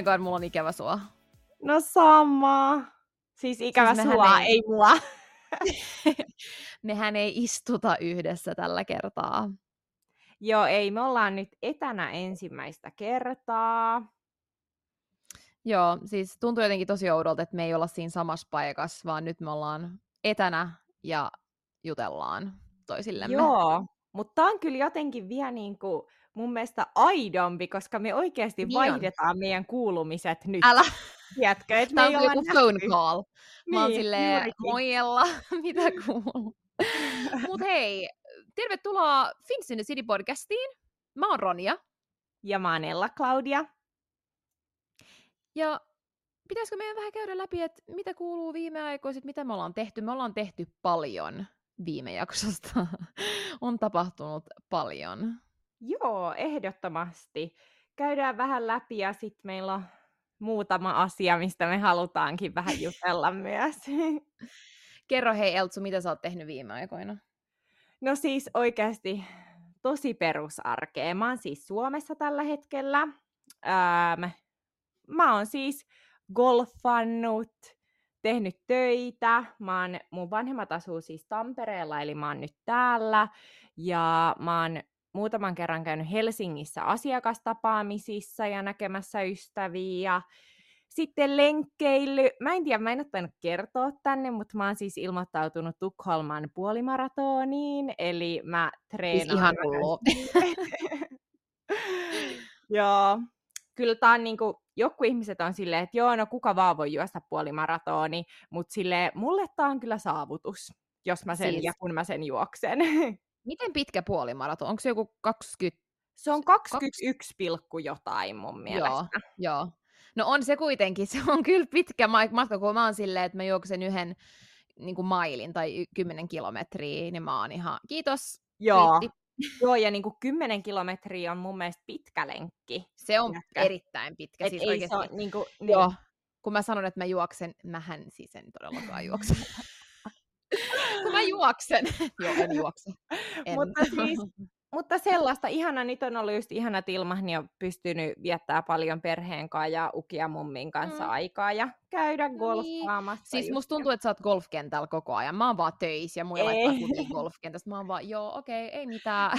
my god, mulla on ikävä sua. No sama. Siis ikävä siis sua, ei, ei mua. mehän ei istuta yhdessä tällä kertaa. Joo, ei, me ollaan nyt etänä ensimmäistä kertaa. Joo, siis tuntuu jotenkin tosi oudolta, että me ei olla siinä samassa paikassa, vaan nyt me ollaan etänä ja jutellaan toisillemme. Joo, mutta tämä on kyllä jotenkin vielä niin kuin mun mielestä aidompi, koska me oikeasti niin vaihdetaan on. meidän kuulumiset nyt. Älä! Tiedätkö, että Tämä on joku phone call. Niin, Mä oon niin, silleen, moijella, mitä kuuluu. Mut hei, tervetuloa Fins in the City podcastiin. Mä oon Ronja. Ja mä oon Ella Claudia. Ja pitäisikö meidän vähän käydä läpi, että mitä kuuluu viime aikoina, mitä me ollaan tehty? Me ollaan tehty paljon viime jaksosta. on tapahtunut paljon. Joo, ehdottomasti. Käydään vähän läpi ja sitten meillä on muutama asia, mistä me halutaankin vähän jutella myös. Kerro hei Eltsu, mitä sä oot tehnyt viime aikoina? No siis oikeasti tosi perusarkea. Mä oon siis Suomessa tällä hetkellä. Ähm, mä oon siis golfannut, tehnyt töitä. Mä oon, mun vanhemmat asuu siis Tampereella, eli mä oon nyt täällä. Ja mä oon muutaman kerran käynyt Helsingissä asiakastapaamisissa ja näkemässä ystäviä. Ja sitten lenkkeily. Mä en tiedä, mä en ottanut kertoa tänne, mutta mä oon siis ilmoittautunut Tukholman puolimaratoniin, eli mä treenaan. Siis ihan Joo. Kyllä tää on niinku, joku ihmiset on silleen, että joo, no kuka vaan voi juosta puolimaratoni, mutta sille mulle tää on kyllä saavutus, jos mä sen siis... ja kun mä sen juoksen. Miten pitkä puolimaraton? Onko se joku 20? Se on 21, jotain mun mielestä. Joo, joo. No on se kuitenkin, se on kyllä pitkä matka, kun mä oon silleen, että mä juoksen yhden niin kuin mailin tai 10 kilometriä, niin mä oon ihan, kiitos, Joo. Joo, ja niin kuin 10 kilometriä on mun mielestä pitkä lenkki. Se on Jätkä. erittäin pitkä. Et siis ei se on, niin kuin, niin. Joo, kun mä sanon, että mä juoksen, mähän siis en todellakaan juokse. mä juoksen. Joo, en juokse. En. Mutta siis mutta sellaista, ihana, nyt on ollut just ihanat ilmat, niin on pystynyt viettää paljon perheen kanssa ja ukia mummin kanssa mm. aikaa ja käydä no golfaamassa. Niin. Siis musta tuntuu, että sä oot golfkentällä koko ajan. Mä oon vaan töissä ja mulla laittaa golfkentästä. Mä oon vaan, joo, okei, okay, ei mitään.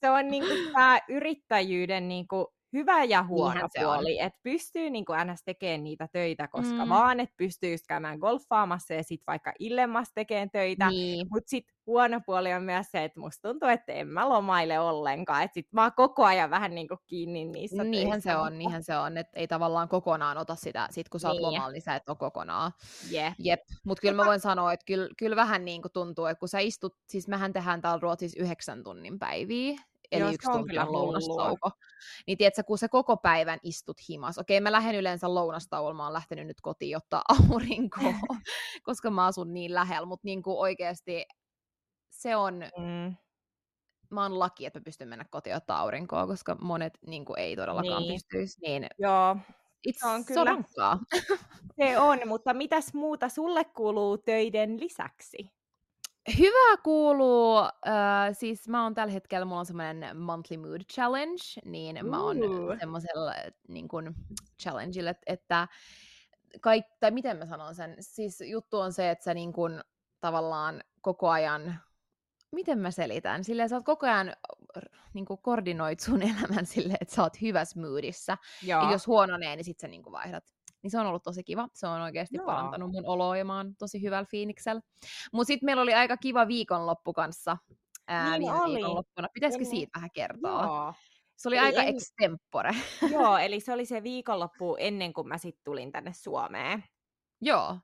se on niinku tää yrittäjyyden niinku hyvä ja huono puoli, että pystyy niin kuin ns. tekemään niitä töitä, koska mm. vaan, että pystyy just käymään golfaamassa ja sitten vaikka illemassa tekemään töitä, niin. mutta sitten huono puoli on myös se, että musta tuntuu, että en mä lomaile ollenkaan, että sitten mä oon koko ajan vähän niin kuin kiinni niissä Niinhän se on, niinhän se on, että ei tavallaan kokonaan ota sitä, sit kun sä oot niin. lomalla, niin sä et ole kokonaan. Yeah. Jep, mutta kyllä mä voin sanoa, että kyllä, kyllä vähän niin kuin tuntuu, että kun sä istut, siis mehän tehdään täällä Ruotsissa yhdeksän tunnin päiviä, eli Joo, yksi tunti on lounastauko. Niin tiedätkö, kun sä koko päivän istut himas, okei mä lähden yleensä lounastauolla, mä oon lähtenyt nyt kotiin ottaa aurinkoa, koska mä asun niin lähellä, mutta niin kuin oikeasti se on, mm. mä oon laki, että mä pystyn mennä kotiin ottaa aurinkoa, koska monet niin kuin ei todellakaan niin. pystyisi. Niin Joo. It's, on kyllä. Se se on, mutta mitäs muuta sulle kuuluu töiden lisäksi? Hyvä kuuluu, uh, siis mä oon tällä hetkellä, mulla on semmoinen monthly mood challenge, niin mä oon semmoisella niin kuin challengeilla, että kaik, tai miten mä sanon sen, siis juttu on se, että sä niin kuin tavallaan koko ajan, miten mä selitän, silleen sä oot koko ajan niin kuin koordinoit sun elämän silleen, että sä oot hyvässä moodissa, Joo. ja jos huononee, niin sit sä niin kuin vaihdat niin se on ollut tosi kiva. Se on oikeasti Joo. parantanut mun oloa ja mä oon tosi hyvällä fiiniksellä. Mutta sitten meillä oli aika kiva viikonloppu kanssa. Ää, niin oli. Viikonloppuna. Pitäisikö en... siitä vähän kertoa? Joo. Se oli eli aika en... extempore. Joo, eli se oli se viikonloppu ennen kuin mä sitten tulin tänne Suomeen. Joo.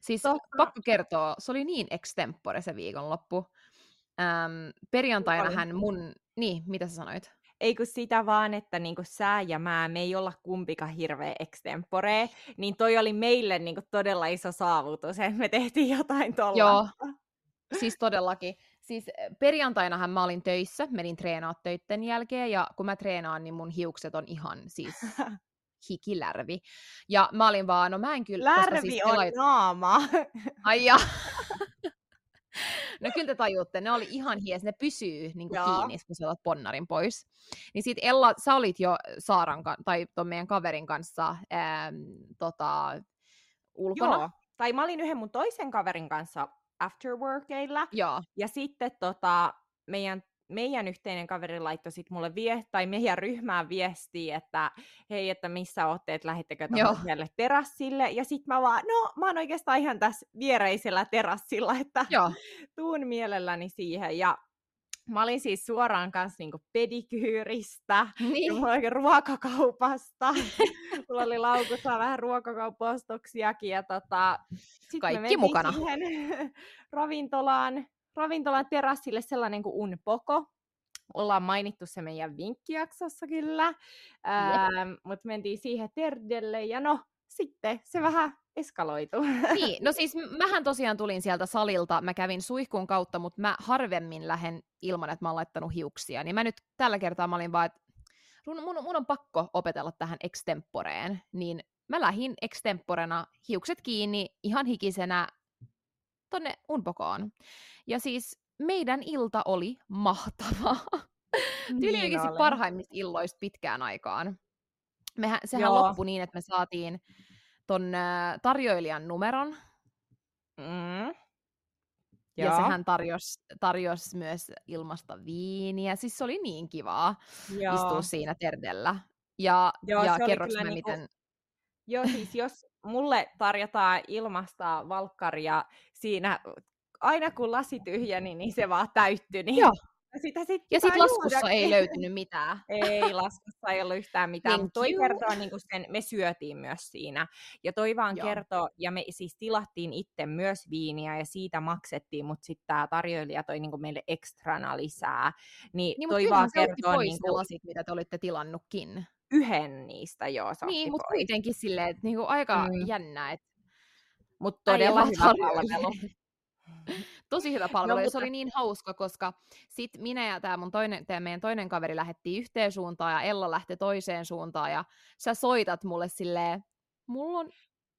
Siis Totta. pakko kertoa, se oli niin extempore se viikonloppu. Ähm, perjantaina hän mun... Niin, mitä sä sanoit? Ei kun sitä vaan, että niinku sä ja mä, me ei olla kumpikaan hirveä extempore, niin toi oli meille niinku todella iso saavutus, että me tehtiin jotain tuolla. Joo, siis todellakin. Siis eh, perjantainahan mä olin töissä, menin treenaa töitten jälkeen, ja kun mä treenaan, niin mun hiukset on ihan siis hikilärvi. Ja mä olin vaan, no mä en kyllä... Lärvi siis on pelait... naama! Ai ja. No kyllä te tajutte, ne oli ihan hies, ne pysyy niin kuin kiinni, kun sä otat ponnarin pois. Niin sit Ella, sä olit jo Saaran, tai ton meidän kaverin kanssa ää, tota, ulkona. Joo, tai mä olin yhden mun toisen kaverin kanssa afterworkeilla. Joo. Ja sitten tota, meidän meidän yhteinen kaveri laittoi sit mulle vie, tai meidän ryhmään viestiä, että hei, että missä ootte, että lähettekö tuolle terassille. Ja sitten mä vaan, no mä oon oikeastaan ihan tässä viereisellä terassilla, että Joo. tuun mielelläni siihen. Ja Mä olin siis suoraan kanssa niinku pedikyyristä, niin. ja mulla oli ruokakaupasta. mulla oli laukussa vähän ruokakauppaostoksiakin. Ja tota, Kaikki mukana. Siihen ravintolaan, ravintolan terassille sellainen kuin Unpoko. Ollaan mainittu se meidän vinkkijaksossa kyllä, ähm, mutta mentiin siihen Terdelle ja no, sitten se vähän eskaloitu. Niin, no siis mähän tosiaan tulin sieltä salilta, mä kävin suihkun kautta, mutta mä harvemmin lähden ilman, että mä oon laittanut hiuksia. Niin mä nyt tällä kertaa mä olin vaan, että mun, mun, mun on pakko opetella tähän extemporeen, niin mä lähdin extemporena hiukset kiinni ihan hikisenä tonne unpokoon. Ja siis meidän ilta oli mahtava. Tyyli niin parhaimmista illoista pitkään aikaan. Mehän, sehän Joo. loppui niin, että me saatiin ton äh, tarjoilijan numeron. Mm. Ja Joo. sehän tarjosi tarjos myös ilmasta viiniä. Siis se oli niin kivaa Joo. istua siinä terdellä. Ja, Joo, ja kerroks mä niinku... miten... Joo, siis jos mulle tarjotaan ilmasta valkkaria siinä aina kun lasi tyhjeni, niin se vaan täyttyi. Niin Joo. Sitä sit ja sitten laskussa ei löytynyt mitään. Ei, laskussa ei ollut yhtään mitään, mutta toi kertoo niin sen, me syötiin myös siinä. Ja toi vaan Joo. kertoo, ja me siis tilattiin itse myös viiniä ja siitä maksettiin, mutta sitten tämä tarjoilija toi niin meille ekstrana lisää. Niin, niin toi vaan kertoo... pois niin kuin... lasit, mitä te olitte tilannutkin. Yhden niistä, joo, Niin, mutta kuitenkin silleen, että niin aika mm. jännä, että mutta todella hyvä palvelu. Tosi hyvä palvelu, no, mutta... se oli niin hauska, koska sit minä ja tämä mun toinen, tää meidän toinen kaveri lähdettiin yhteen suuntaan ja Ella lähti toiseen suuntaan ja sä soitat mulle silleen, mulla on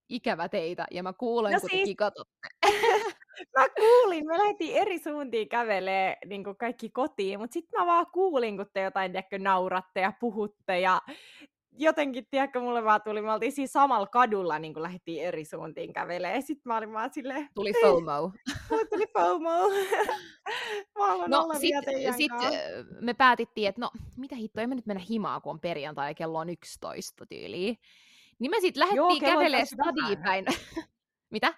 ikävä teitä ja mä kuulen, no kun siis... te kikatotte. mä kuulin, me lähdettiin eri suuntiin kävelee niin kaikki kotiin, mutta sitten mä vaan kuulin, kun te jotain tiedätkö, nauratte ja puhutte ja jotenkin, tiedätkö, mulle vaan tuli, me oltiin siinä samalla kadulla, niin kuin lähdettiin eri suuntiin kävelemään. Sitten mä olin vaan silleen... Tuli FOMO. Mulle tuli FOMO. mä no sitten sit me päätittiin, että no mitä hittoa, emme nyt mennä himaan, kun on perjantai ja kello on 11 tyyliin. Niin me sitten lähdettiin kävelemään stadiin päin. mitä?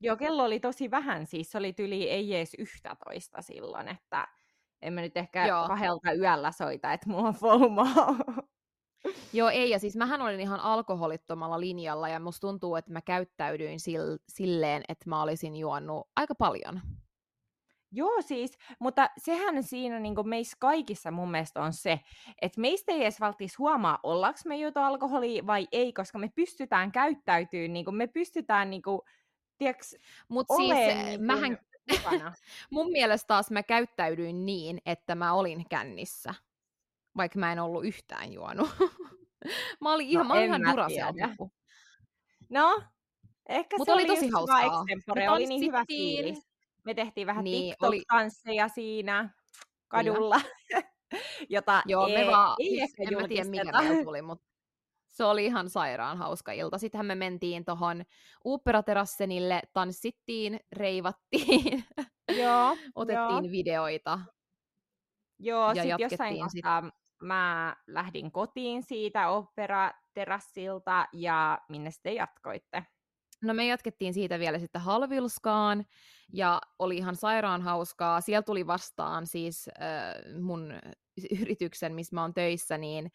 Joo, kello oli tosi vähän, siis se oli tyli ei edes yhtä toista silloin, että en mä nyt ehkä Joo. kahdelta yöllä soita, että mulla on FOMO. Joo, ei, ja siis mähän olin ihan alkoholittomalla linjalla, ja musta tuntuu, että mä käyttäydyin sil- silleen, että mä olisin juonut aika paljon. Joo siis, mutta sehän siinä niin meissä kaikissa mun mielestä on se, että meistä ei edes välttämättä huomaa, ollaanko me juotu alkoholia vai ei, koska me pystytään käyttäytymään, niin me pystytään niin kuin, tiiäks, Mut siis niin mähän, mun mielestä taas mä käyttäydyin niin, että mä olin kännissä vaikka mä en ollut yhtään juonut. mä olin ihan, no, mä olin ihan durasia No, ehkä Mut se oli, oli tosi hauskaa. Extempore, oli niin hyvä fiilis. Me tehtiin vähän niin, TikTok-tansseja oli... siinä kadulla, jota Joo, ei, me vaan, ei siis ehkä en mä tiedä mikä meillä tuli, mutta se oli ihan sairaan hauska ilta. Sittenhän me mentiin tuohon Operaterassenille, tanssittiin, reivattiin, Joo, otettiin jo. videoita. Joo, ja sitten jossain kohtaa sit mä lähdin kotiin siitä operaterassilta ja minne sitten jatkoitte? No me jatkettiin siitä vielä sitten Halvilskaan ja oli ihan sairaan hauskaa. Siellä tuli vastaan siis äh, mun yrityksen, missä mä oon töissä, niin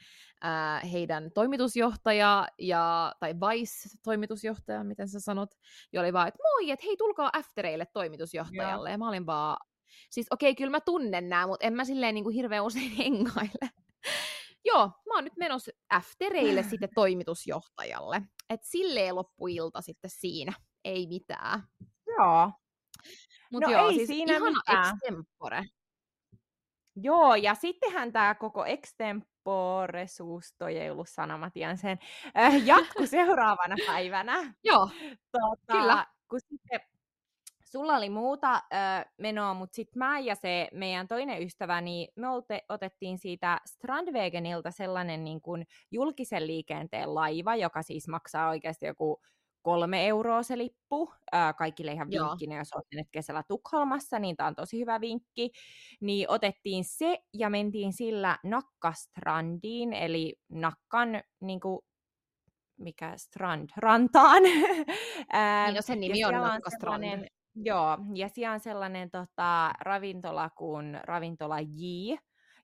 äh, heidän toimitusjohtaja ja, tai vice-toimitusjohtaja, miten sä sanot, ja oli vaan, että moi, että hei, tulkaa aftereille toimitusjohtajalle. Ja, ja mä olin vaan, siis okei, okay, kyllä mä tunnen nämä, mutta en mä silleen niin kuin hirveän usein hengaile. Joo, mä oon nyt menossa aftereille sitten toimitusjohtajalle. Et silleen loppuilta sitten siinä. Ei mitään. Joo. Mut no joo, ei siis siinä ihana mitään. extempore. Joo, ja sittenhän tämä koko extemporesuus, toi ei ollut sana, mä tiedän sen, äh, jatku seuraavana päivänä. joo, tota, kyllä. Kun sitten sulla oli muuta ö, menoa, mutta sitten mä ja se meidän toinen ystävä, niin me olte, otettiin siitä Strandwegenilta sellainen niin kuin julkisen liikenteen laiva, joka siis maksaa oikeasti joku kolme euroa se lippu. Ää, kaikille ihan vinkkinen, jos olette nyt kesällä Tukholmassa, niin tämä on tosi hyvä vinkki. Niin otettiin se ja mentiin sillä Nakkastrandiin, eli Nakkan niin kuin, mikä strand, rantaan. Ää, niin, no sen nimi on Nakkastrand. Joo, ja siellä on sellainen tota, ravintola kuin Ravintola J,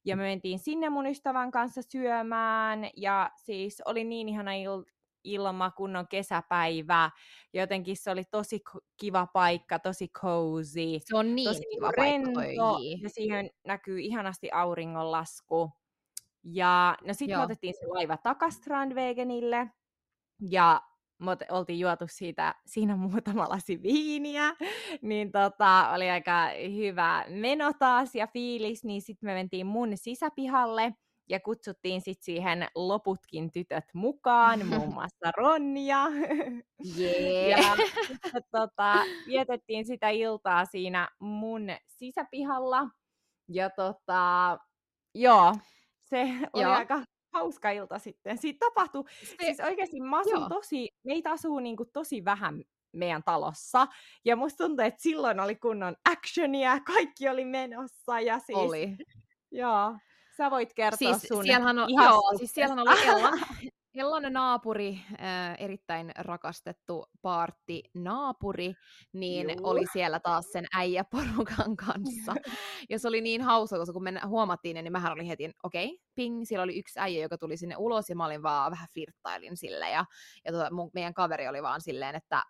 ja me mentiin sinne mun ystävän kanssa syömään, ja siis oli niin ihana il- ilma, kunnon kesäpäivä. Jotenkin se oli tosi kiva paikka, tosi cozy. Se on niin tosi kiva rento, paikka ja siihen näkyy ihanasti auringonlasku. Ja no sitten me otettiin se laiva takas Strandwegenille, ja me oltiin juotu siitä, siinä muutama lasi viiniä, niin tota, oli aika hyvä meno taas ja fiilis, niin sitten me mentiin mun sisäpihalle, ja kutsuttiin sitten siihen loputkin tytöt mukaan, muun muassa Ronja. Yeah. ja tota, vietettiin sitä iltaa siinä mun sisäpihalla. Ja tota, joo, se oli joo. aika hauska ilta sitten. Siitä tapahtui, se, siis oikeasti mä asun tosi, meitä asuu niinku tosi vähän meidän talossa. Ja musta tuntuu, että silloin oli kunnon actionia, kaikki oli menossa. Ja siis, oli. Joo, Sä voit kertoa siis sun siellähän on, joo, siis siellähän oli Ella, Ellan naapuri, äh, erittäin rakastettu paartti naapuri, niin Juu. oli siellä taas sen äijäporukan kanssa. ja se oli niin hauska, koska kun me huomattiin, niin mähän olin heti, okei, okay, ping, siellä oli yksi äijä, joka tuli sinne ulos, ja mä olin vaan vähän flirttailin sille, ja, ja tota, mun, meidän kaveri oli vaan silleen, että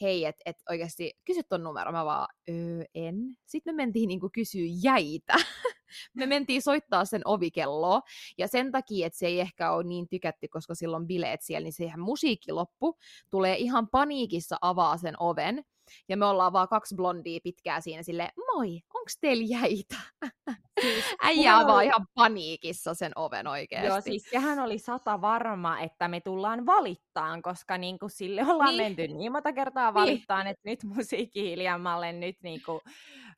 hei, että et oikeasti kysy ton numero. Mä vaan, öö, en. Sitten me mentiin niinku kysyä jäitä. me mentiin soittaa sen ovikelloa, ja sen takia, että se ei ehkä ole niin tykätty, koska silloin bileet siellä, niin sehän musiikki loppu, tulee ihan paniikissa avaa sen oven, ja me ollaan vaan kaksi blondia pitkää siinä silleen, moi, onks teillä jäitä? Siis, Äijä avaa oli... ihan paniikissa sen oven oikeasti. Joo, siis sehän oli sata varma, että me tullaan valittaan, koska niin kuin sille ollaan niin. menty niin monta kertaa niin. valittaan, niin. että nyt musiikki hiljemmalle, nyt niin kuin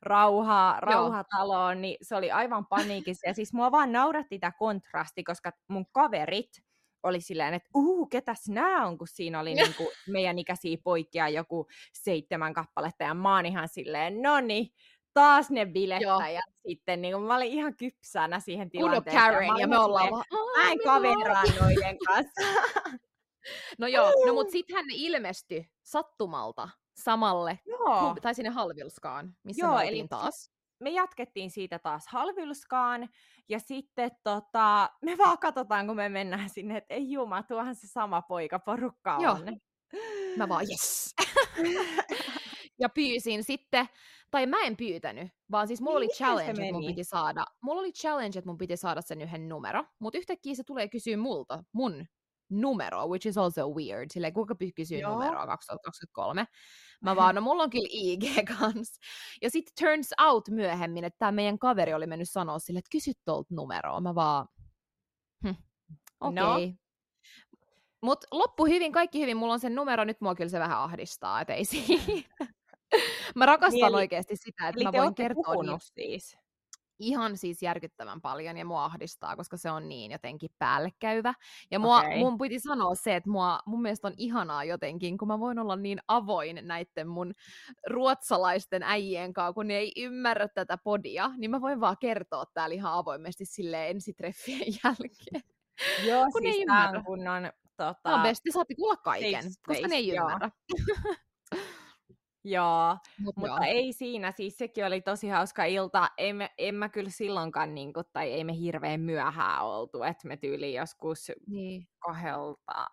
rauha, rauha taloon, niin se oli aivan paniikissa. Ja siis mua vaan nauratti tämä kontrasti, koska mun kaverit, oli silleen, että uu, ketäs nää on, kun siinä oli niin kuin meidän ikäisiä poikia joku seitsemän kappaletta, ja mä oon ihan silleen, no niin, taas ne bilettäjät Joo. sitten, niin kuin mä olin ihan kypsänä siihen tilanteeseen. Karen, ja, ja me ollaan vaan, mä en kaveraa noiden kanssa. no joo, no mut hän ne ilmestyi sattumalta samalle, joo. tai sinne Halvilskaan, missä joo, me eli taas me jatkettiin siitä taas halvilskaan, ja sitten tota, me vaan katsotaan, kun me mennään sinne, että ei juma, tuohan se sama poika porukka on. Joo. Mä vaan, yes! ja pyysin sitten, tai mä en pyytänyt, vaan siis mulla niin, oli challenge, että mun piti saada, mulla oli challenge, että mun piti saada sen yhden numero, mutta yhtäkkiä se tulee kysyä multa, mun numero, which is also weird, silleen kuka kysyy numeroa 2023. Mä vaan, no mulla on kyllä IG kans. Ja sitten turns out myöhemmin, että tämä meidän kaveri oli mennyt sanoa sille, että kysy tuolta numeroa. Mä vaan, hm, okei. Okay. No. Mut loppu hyvin, kaikki hyvin, mulla on sen numero, nyt mua kyllä se vähän ahdistaa, et ei siinä. mä rakastan niin, oikeasti sitä, että mä voin kertoa niin. siis ihan siis järkyttävän paljon ja mua ahdistaa, koska se on niin jotenkin päällekäyvä. Ja mua, okay. mun piti sanoa se, että mua, mun mielestä on ihanaa jotenkin, kun mä voin olla niin avoin näiden mun ruotsalaisten äijien kanssa, kun ne ei ymmärrä tätä podia, niin mä voin vaan kertoa täällä ihan avoimesti sille ensitreffien jälkeen. Joo, kun siis tämä on kunnon... Tota... No besti, saatte kuulla kaiken, face, koska face, ne ei ymmärrä. Joo, Mut mutta joo. ei siinä, siis sekin oli tosi hauska ilta. En, en mä kyllä silloinkaan, niin kuin, tai ei me hirveän myöhään oltu, että me tyyli joskus niin. kahdelta,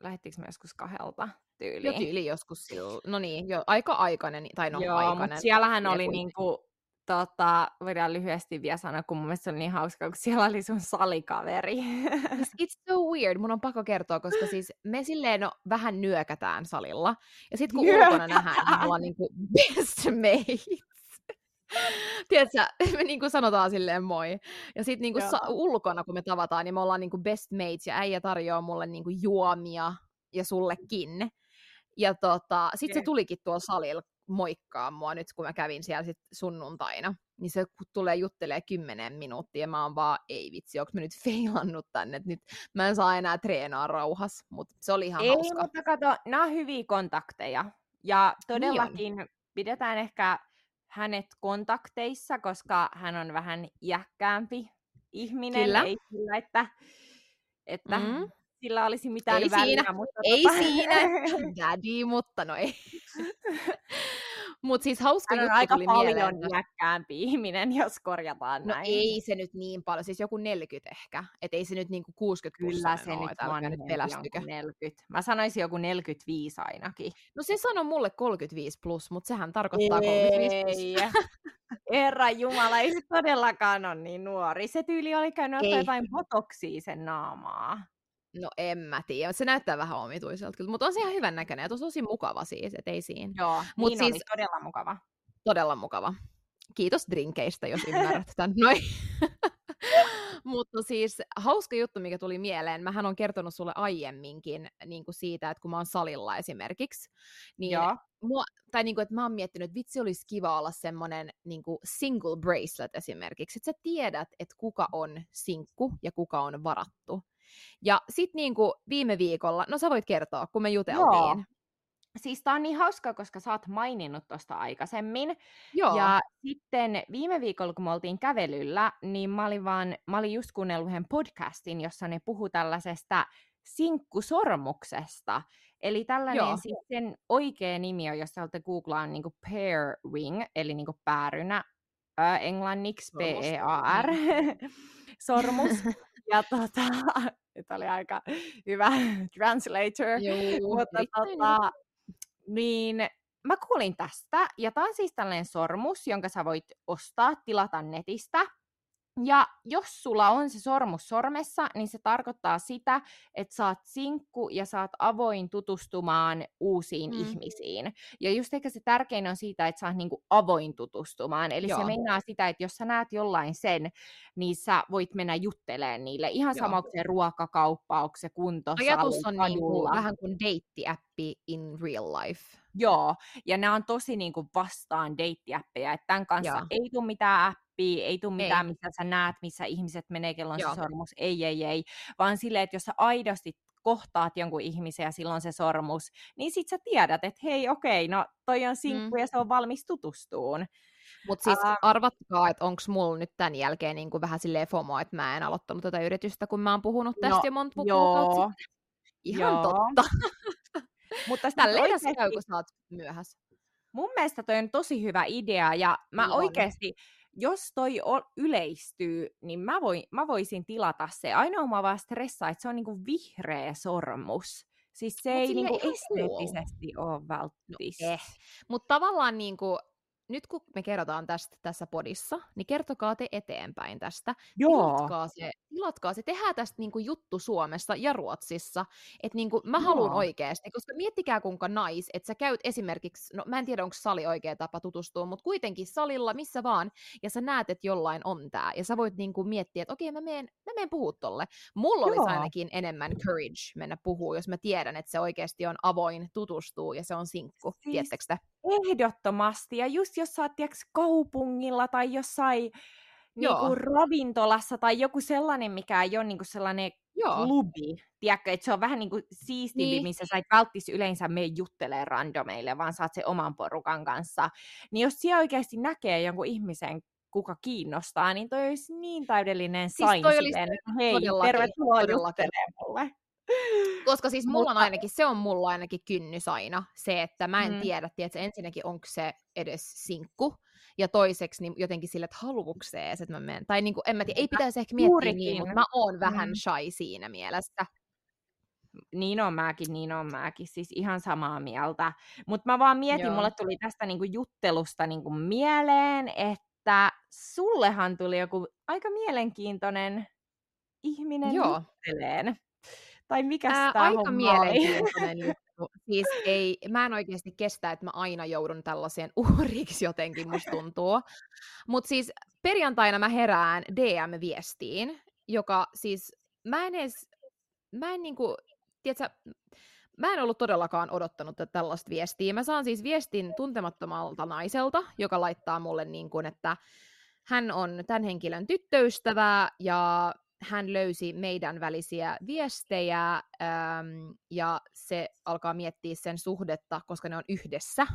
lähettikö me joskus kahdelta tyyliin? Jo tyyli joskus silloin, no niin, jo aika aikainen, tai no Joo, aikainen. mutta siellähän oli niinku tota, voidaan lyhyesti vielä sanoa, kun mun mielestä se oli niin hauska, kun siellä oli sun salikaveri. It's so weird, mun on pakko kertoa, koska siis me silleen no, vähän nyökätään salilla. Ja sitten kun Nyökä. ulkona nähdään, niin me ollaan niinku best mates. Tiedätkö, me niinku sanotaan silleen moi. Ja sitten niinku sa- ulkona, kun me tavataan, niin me ollaan niinku best mates ja äijä tarjoaa mulle niinku juomia ja sullekin. Ja tota, sit se tulikin tuolla salilla moikkaa mua nyt, kun mä kävin siellä sit sunnuntaina. Niin se tulee juttelee kymmenen minuuttia, ja mä oon vaan, ei vitsi, onko mä nyt feilannut tänne, että nyt mä en saa enää treenaa rauhas, mutta se oli ihan ei, hauska. mutta kato, nämä on hyviä kontakteja. Ja todellakin niin pidetään ehkä hänet kontakteissa, koska hän on vähän iäkkäämpi ihminen. Kyllä. Ei sillä, että, että mm. Sillä olisi mitään ei väliä. Siinä. Mutta ei tota... siinä, daddy, mutta no ei. Mutta siis hauska Hän on juttu aika tuli paljon mieleen. iäkkäämpi ihminen, jos korjataan No näin. ei se nyt niin paljon, siis joku 40 ehkä. Et ei se nyt niinku 60 Kyllä se oo, nyt nyt on pelästykö. kuin 40. Mä sanoisin joku 45 ainakin. No se sanoi mulle 35 plus, mutta sehän tarkoittaa 35 plus. Ei. Herra Jumala, ei se todellakaan ole niin nuori. Se tyyli oli käynyt Ei. jotain botoksia sen naamaa. No en mä tiedä, se näyttää vähän omituiselta kyllä, mutta on se ihan hyvän näköinen ja tosi, mukava siis, et ei siinä. Joo, Mut niin siis- oli todella mukava. Todella mukava. Kiitos drinkeistä, jos ymmärrät tämän. Noin. Mutta siis hauska juttu, mikä tuli mieleen, mähän on kertonut sulle aiemminkin niin kuin siitä, että kun mä oon salilla esimerkiksi, niin Joo. mua, tai niin kuin, että mä oon miettinyt, että vitsi olisi kiva olla semmoinen niin kuin single bracelet esimerkiksi, että sä tiedät, että kuka on sinkku ja kuka on varattu. Ja sit niin kuin viime viikolla, no sä voit kertoa, kun me juteltiin. Siis tää on niin hauska, koska sä oot maininnut tosta aikaisemmin. Joo. Ja sitten viime viikolla, kun me oltiin kävelyllä, niin mä olin, vaan, mä olin just kuunnellut yhden podcastin, jossa ne puhu tällaisesta sinkkusormuksesta. Eli tällainen Joo. siis sen oikea nimi on, jos sä olette googlaa niin pair ring, eli niin päärynä ää, englanniksi. P-E-A-R, sormus. ja tota, nyt oli aika hyvä translator. Juu, Mutta tota, niin mä kuulin tästä, ja tää on siis tällainen sormus, jonka sä voit ostaa, tilata netistä. Ja jos sulla on se sormus sormessa, niin se tarkoittaa sitä, että sä oot sinkku ja sä oot avoin tutustumaan uusiin Mm. ihmisiin. Ja just ehkä se tärkein on siitä, että sä oot niinku avoin tutustumaan. Eli Joo. se meinaa sitä, että jos sä näet jollain sen, niin sä voit mennä juttelemaan niille. Ihan Joo. sama, onko se ruokakauppa, onko se kuntosali, Ajatus on niin kadulla. vähän kuin deittiäppi in real life. Joo, ja nämä on tosi niin kuin vastaan deittiäppejä, että tämän kanssa Joo. ei tule mitään appia, ei tule mitään, Ei. missä sä näet, missä ihmiset menee, kello on se sormus, ei, ei, ei, vaan silleen, että jos sä aidosti kohtaat jonkun ihmisen ja silloin se sormus, niin sit sä tiedät, että hei, okei, no toi on sinkku Mm. ja se on valmis tutustuun. Mutta siis Ää. arvatkaa, että onko mulla nyt tämän jälkeen niin kuin vähän silleen FOMO, että mä en aloittanut tätä yritystä, kun mä oon puhunut tästä No, jo monta kuukautta Joo. Ihan joo. totta. Mutta Tälleen tässä käy, kun sä oot myöhässä. mun mielestä toi on tosi hyvä idea ja mä Niin on. oikeasti, jos toi yleistyy, niin mä, voin, mä voisin tilata se. Ainoa mä vaan stressaa, että se on niinku vihreä sormus. Siis se Mut ei niinku ihan cool. esteettisesti ole välttis. eh. Mutta tavallaan niin kuin, nyt kun me kerrotaan tästä tässä podissa, niin kertokaa te eteenpäin tästä. Joo, Tilatkaa se, tilatkaa se, tehdään tästä niinku juttu Suomessa ja Ruotsissa, että niinku mä haluan oikeasti, koska miettikää kuinka nais, että sä käyt esimerkiksi, no mä en tiedä onko sali oikea tapa tutustua, mutta kuitenkin salilla, missä vaan, ja sä näet, että jollain on tää, ja sä voit niinku miettiä, että okei mä meen, mä meen puhua tolle. Mulla olisi Joo. ainakin enemmän courage mennä puhua, jos mä tiedän, että se oikeasti on avoin, tutustuu ja se on sinkku, Siis- tiedättekö te? Ehdottomasti. Ja just jos sä oot tiiäks, kaupungilla tai jossain niinku, ravintolassa tai joku sellainen, mikä ei ole niinku sellainen Joo. klubi. Tiedätkö, että se on vähän niinku siistimpi, Niin. missä sä et välttis yleensä mene juttelee randomeille, vaan saat se oman porukan kanssa. Niin jos siellä oikeasti näkee jonkun ihmisen, kuka kiinnostaa, niin toi olisi niin täydellinen Siis sign silleen, että hei, todellakin, tervetuloa juttelemaan mulle. Koska siis mulla on ainakin, se on mulla ainakin kynnys aina, se, että mä en Mm. tiedä, tiedätkö, ensinnäkin onko se edes sinkku, ja toiseksi niin jotenkin sille, että haluuks se edes, että mä menen. Tai niin kuin, en mä tiedä, ei pitäisi ehkä miettiä niin, Juurikin. mutta mä oon vähän Mm. shy siinä mielessä. Niin on mäkin, niin on mäkin. Siis ihan samaa mieltä. Mutta mä vaan mietin, Joo. mulle tuli tästä niinku juttelusta niinku mieleen, että sullehan tuli joku aika mielenkiintoinen ihminen Joo. jutteleen. Tai mikä Ää, tämä aika mielenkiintoinen juttu. Siis ei, mä en oikeasti kestä, että mä aina joudun tällaiseen uhriksi jotenkin, musta tuntuu. Mutta siis perjantaina mä herään DM-viestiin, joka siis, mä en edes, mä en niinku, tiedätkö, mä en ollut todellakaan odottanut tällaista viestiä. Mä saan siis viestin tuntemattomalta naiselta, joka laittaa mulle niin kuin, että hän on tämän henkilön tyttöystävä ja hän löysi meidän välisiä viestejä äm, ja se alkaa miettiä sen suhdetta, koska ne on yhdessä,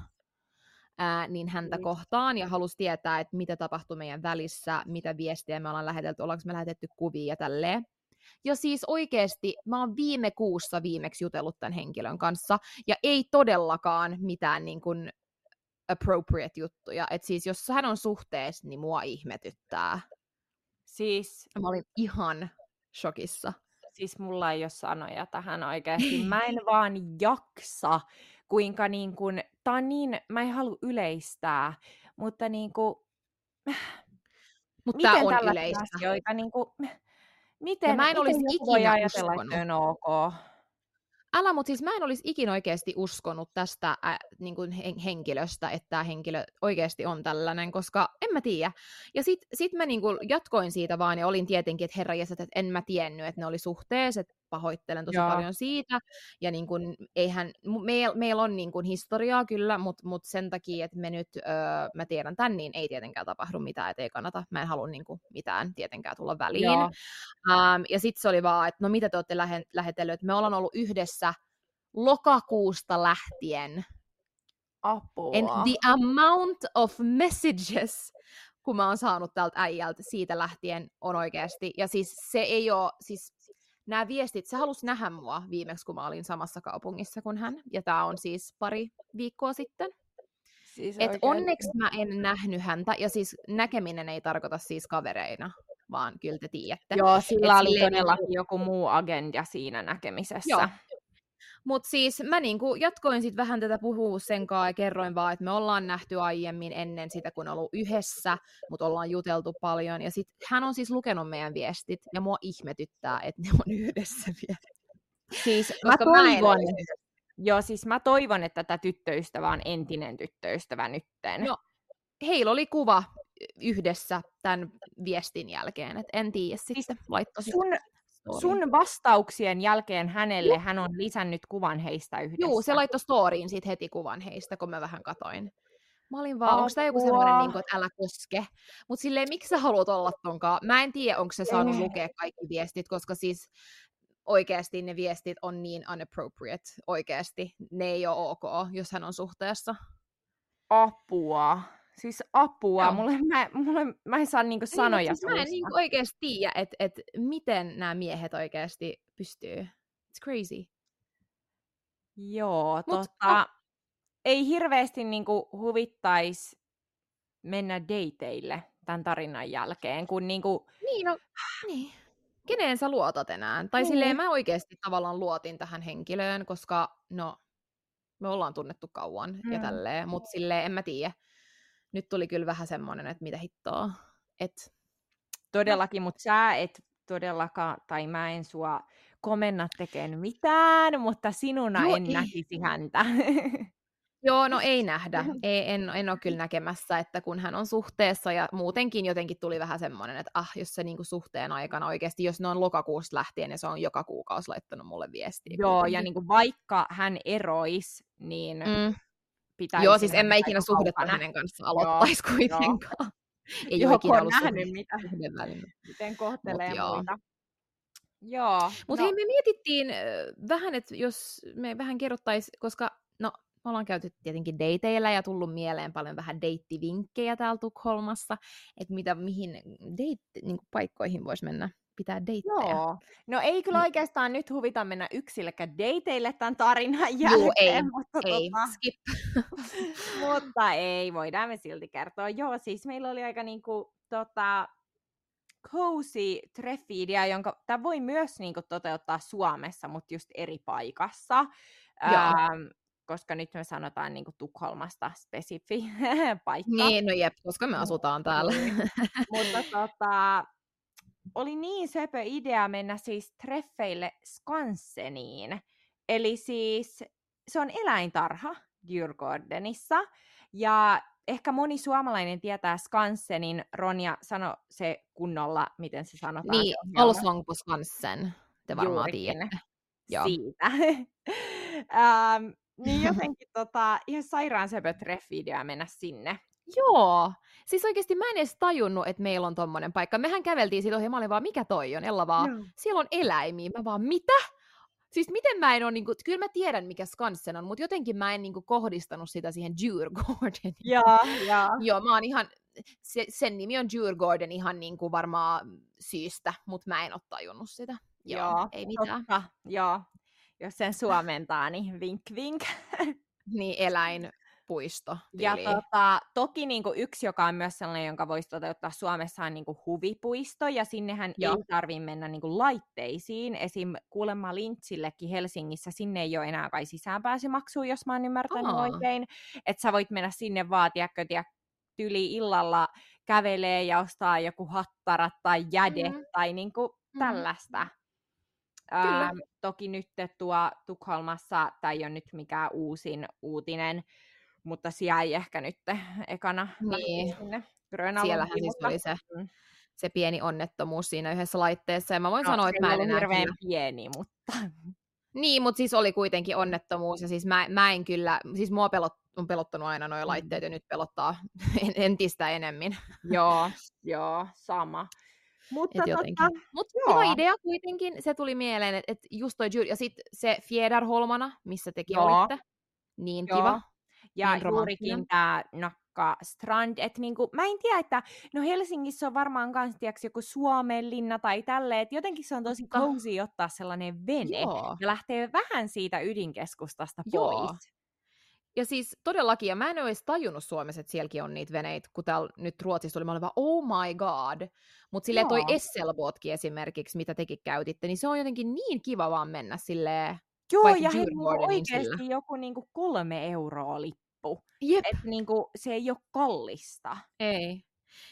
ää, niin häntä mm. kohtaan ja halusi tietää, että mitä tapahtui meidän välissä, mitä viestejä me ollaan lähetelty, ollaanko me lähetetty kuvia ja tälleen. Ja siis oikeasti mä oon viime kuussa viimeksi jutellut tämän henkilön kanssa, ja ei todellakaan mitään niin kuin appropriate juttuja. että siis jos hän on suhteessa, niin mua ihmetyttää. Siis... Mä olin ihan shokissa. Siis mulla ei ole sanoja tähän oikeasti. Mä en vaan jaksa, kuinka niin kun, tää on niin, mä en halua yleistää, mutta niin kuin, mutta miten on yleistä. Asioita, niin kuin, miten, ja mä en olisi ikinä ajatella, että on ok? Älä, mutta siis mä en olisi ikin oikeasti uskonut tästä äh, niin kuin henkilöstä, että tämä henkilö oikeasti on tällainen, koska en mä tiedä. Ja sit, sit mä niin kuin jatkoin siitä vaan ja olin tietenkin, että herra että en mä tiennyt, että ne oli suhteessa, että pahoittelen tosi Joo. paljon siitä. Ja niin kuin, eihän, meillä meil on niin kuin historiaa kyllä, mutta mut sen takia, että me nyt, öö, mä tiedän tän, niin ei tietenkään tapahdu mitään, että ei kannata. Mä en halua niin kuin, mitään tietenkään tulla väliin. Um, ja sitten se oli vaan, että no mitä te olette lähe, lähetellyt. Me ollaan ollut yhdessä lokakuusta lähtien. Apua. And the amount of messages, kun mä oon saanut tältä äijältä siitä lähtien, on oikeasti. Ja siis se ei ole, siis nämä viestit, se halusi nähdä mua viimeksi, kun mä olin samassa kaupungissa kuin hän, ja tämä on siis pari viikkoa sitten. Siis Et onneksi mä en nähnyt häntä, ja siis näkeminen ei tarkoita siis kavereina, vaan kyllä te tiedätte. Joo, sillä Et oli todellakin joku muu agenda siinä näkemisessä. Joo, mutta siis mä niinku jatkoin sitten vähän tätä puhua sen kanssa ja kerroin vaan, että me ollaan nähty aiemmin ennen sitä, kun ollut yhdessä, mutta ollaan juteltu paljon. Ja sitten hän on siis lukenut meidän viestit ja mua ihmetyttää, että ne on yhdessä vielä. Siis mä toivon, mä joo, siis mä toivon, että tätä tyttöystävä on entinen tyttöystävä nytten. No, heillä oli kuva yhdessä tämän viestin jälkeen, että en tiedä sitten, siis laittoi sun, Sun vastauksien jälkeen hänelle hän on lisännyt kuvan heistä yhdessä. Joo, se laittoi storyin siitä heti kuvan heistä, kun mä vähän katoin. Mä olin vaan, onko tämä joku semmoinen, niin kuin, että älä koske. Mutta silleen, miksi sä haluat olla tonkaan? Mä en tiedä, onko se saanut lukea kaikki viestit, koska siis oikeasti ne viestit on niin unappropriate oikeasti. Ne ei ole ok, jos hän on suhteessa. Apua. Siis apua, mulle, mä, mulle, mä en saa niinku sanoja niin, siis Mä en niinku oikeasti tiedä, että et miten nämä miehet oikeasti pystyy. It's crazy. Joo, Mut, tota, no. ei hirveästi niinku huvittaisi mennä dateille tämän tarinan jälkeen, kun niinku... Niin, no, niin. Keneen sä luotat enää? Tai niin. silleen mä oikeasti tavallaan luotin tähän henkilöön, koska no, me ollaan tunnettu kauan mm. ja tälleen, mutta silleen en mä tiedä nyt tuli kyllä vähän semmoinen, että mitä hittoa. Et... Todellakin, mutta sä et todellakaan, tai mä en sua komenna tekemään mitään, mutta sinuna Joo, en ei. näkisi häntä. Joo, no ei nähdä. Ei, en, en ole kyllä näkemässä, että kun hän on suhteessa ja muutenkin jotenkin tuli vähän semmoinen, että ah, jos se niinku suhteen aikana oikeasti, jos ne on lokakuusta lähtien ja se on joka kuukausi laittanut mulle viestiä. Joo, kuitenkin. ja niinku vaikka hän erois, niin mm pitäisi. Joo, siis en mä ikinä suhdetta hänen kanssa aloittaisi joo, kuitenkaan. Joo. Ei joo, ole ikinä ollut nähnyt, mitä, miten kohtelee Mut muita. Joo. Mutta no. hei, me mietittiin äh, vähän, että jos me vähän kerrottaisiin, koska no, me ollaan käyty tietenkin dateilla ja tullut mieleen paljon vähän deittivinkkejä täällä Tukholmassa, että mitä, mihin date, niin paikkoihin voisi mennä pitää deittejä. Joo. No ei kyllä oikeastaan nyt huvita mennä yksilläkään dateille tämän tarinan jälkeen. Joo, ei, mutta, ei. Tota... skip. mutta ei, voidaan me silti kertoa. Joo, siis meillä oli aika niinku, tota, cozy treffiidea, jonka tämä voi myös niinku, toteuttaa Suomessa, mutta just eri paikassa. Ähm, koska nyt me sanotaan niin kuin Tukholmasta spesifi paikka. Niin, no jep, koska me asutaan täällä. Niin. Mutta tota, oli niin söpö idea mennä siis treffeille Skanseniin. Eli siis se on eläintarha Djurgårdenissa. Ja ehkä moni suomalainen tietää Skansenin. Ronja, sano se kunnolla, miten se sanotaan. Niin, Allsång på Skansen. Te varmaan tiedätte. Joo. Siitä. ähm, niin jotenkin tota, ihan sairaan söpö treffiidea mennä sinne. Joo. Siis oikeasti mä en edes tajunnut, että meillä on tommonen paikka. Mehän käveltiin siitä ohi, mä olin vaan, mikä toi on? Ella vaan, no. siellä on eläimiä. Mä vaan, mitä? Siis miten mä en ole, niin kuin, kyllä mä tiedän mikä Skansen on, mutta jotenkin mä en niin kuin, kohdistanut sitä siihen Djurgårdeniin. Joo, joo. Joo, mä oon ihan, se, sen nimi on Djurgården ihan niin kuin varmaan syystä, mutta mä en ole tajunnut sitä. Joo, joo ei mitään. Totta, joo. Jos sen suomentaa, niin vink vink. niin, eläin, puisto. Ja tota, toki niin kuin yksi, joka on myös sellainen, jonka voisi toteuttaa Suomessa, on niin kuin huvipuisto, ja sinnehän Joo. ei tarvitse mennä niin kuin laitteisiin. Esim. kuulemma Lintsillekin Helsingissä, sinne ei ole enää kai sisäänpääsymaksua, jos mä oon ymmärtänyt Aa. oikein. Että sä voit mennä sinne vaan, tiedätkö, tyli illalla kävelee ja ostaa joku hattarat tai jäde mm. tai niin kuin mm. tällaista. Ää, toki nyt tuo Tukholmassa, tai ei ole nyt mikään uusin uutinen, mutta siellä ei ehkä nyt ekana niin. sinne Siellähän siis oli se, mm. se pieni onnettomuus siinä yhdessä laitteessa, ja mä voin no, sanoa, että mä en enää... hirveän kyllä... pieni, mutta... Niin, mutta siis oli kuitenkin onnettomuus, ja siis mä, mä en kyllä, siis mua pelot, on pelottanut aina nuo laitteet, mm. ja nyt pelottaa entistä enemmän. joo, joo, sama. Mutta tota, Mut hyvä idea kuitenkin, se tuli mieleen, että et just toi ja sitten se Fjäderholmana, missä tekin joo. olitte, niin joo. kiva. Ja niin juurikin tämä Nakka Strand, että niinku, mä en tiedä, että no Helsingissä on varmaan kans tiiäks, joku Suomenlinna tai tälle, että jotenkin se on tosi cozy ottaa sellainen vene Joo. ja lähtee vähän siitä ydinkeskustasta pois. Joo. Ja siis todellakin, ja mä en ole edes tajunnut Suomessa, että sielläkin on niitä veneitä, kun täällä nyt Ruotsissa tuli, mä olin vaan, oh my god. Mutta silleen toi Esselbotkin esimerkiksi, mitä tekin käytitte, niin se on jotenkin niin kiva vaan mennä silleen Joo, ja hei, niinku oikeasti joku niinku kolme euroa lippu. Jep. Et niinku, se ei ole kallista. Ei.